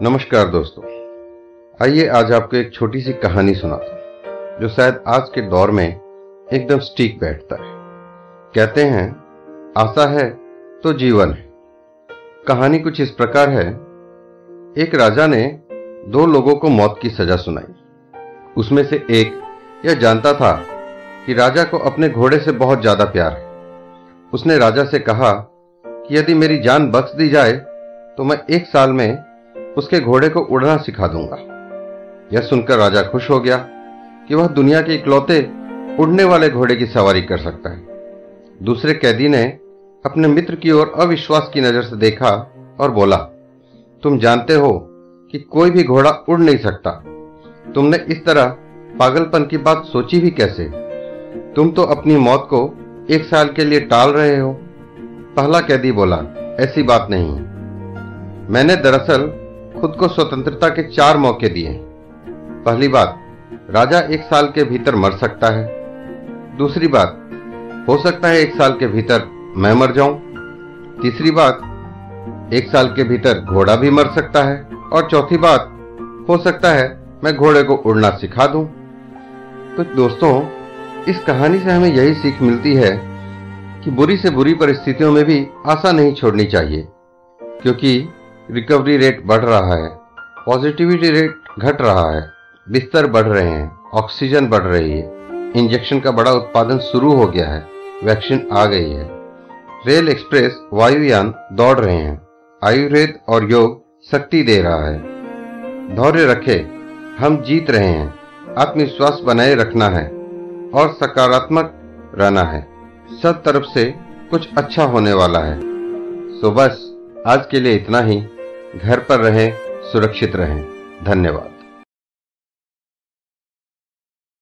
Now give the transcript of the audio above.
नमस्कार दोस्तों। आइए आज आपको एक छोटी सी कहानी सुनाता हूँ, जो शायद आज के दौर में एकदम स्टीक बैठता है। कहते हैं, आशा है तो जीवन है। कहानी कुछ इस प्रकार है। एक राजा ने दो लोगों को मौत की सजा सुनाई। उसमें से एक यह जानता था कि राजा को अपने घोड़े से बहुत ज़्यादा प्यार है। उसने राजा से कहा कि यदि मेरी जान बख्श दी जाए तो मैं एक साल में उसके घोड़े को उड़ना सिखा दूँगा। यह सुनकर राजा खुश हो गया कि वह दुनिया के इकलौते उड़ने वाले घोड़े की सवारी कर सकता है। दूसरे कैदी ने अपने मित्र की ओर अविश्वास की नज़र से देखा और बोला, तुम जानते हो कि कोई भी घोड़ा उड़ नहीं सकता। तुमने इस तरह पागलपन की बात सोची भी कैसे? तुम तो अपनी मौत को एक साल के लिए टाल रहे हो। पहला कैदी बोला, ऐसी बात नहीं मैंने दरअसल खुद को स्वतंत्रता के चार मौके दिए पहली बात, राजा एक साल के भीतर मर सकता है। दूसरी बात, हो सकता है एक साल के भीतर मैं मर जाऊँ। तीसरी बात, एक साल के भीतर घोड़ा भी मर सकता है। और चौथी बात, हो सकता है मैं घोड़े को उड़ना सिखा दूँ। तो दोस्तों, इस कहानी से हमें यही सीख मिलती है कि बुरी से बुरी परिस्थितियों में भी आशा नहीं छोड़नी चाहिए, क्योंकि रिकवरी रेट बढ़ रहा है। पॉजिटिविटी रेट घट रहा है। बिस्तर बढ़ रहे हैं। ऑक्सीजन बढ़ रही है। इंजेक्शन का बड़ा उत्पादन शुरू हो गया है। वैक्सीन आ गई है। रेल एक्सप्रेस वायुयान दौड़ रहे हैं। आयुर्वेद और योग शक्ति दे रहा है। धैर्य रखे। हम जीत रहे हैं। आत्मविश्वास बनाए रखना है। और सकारात्मक रहना है। सब तरफ़ से कुछ अच्छा होने वाला है। सो बस, आज के लिए इतना ही। घर पर रहें सुरक्षित रहें। धन्यवाद।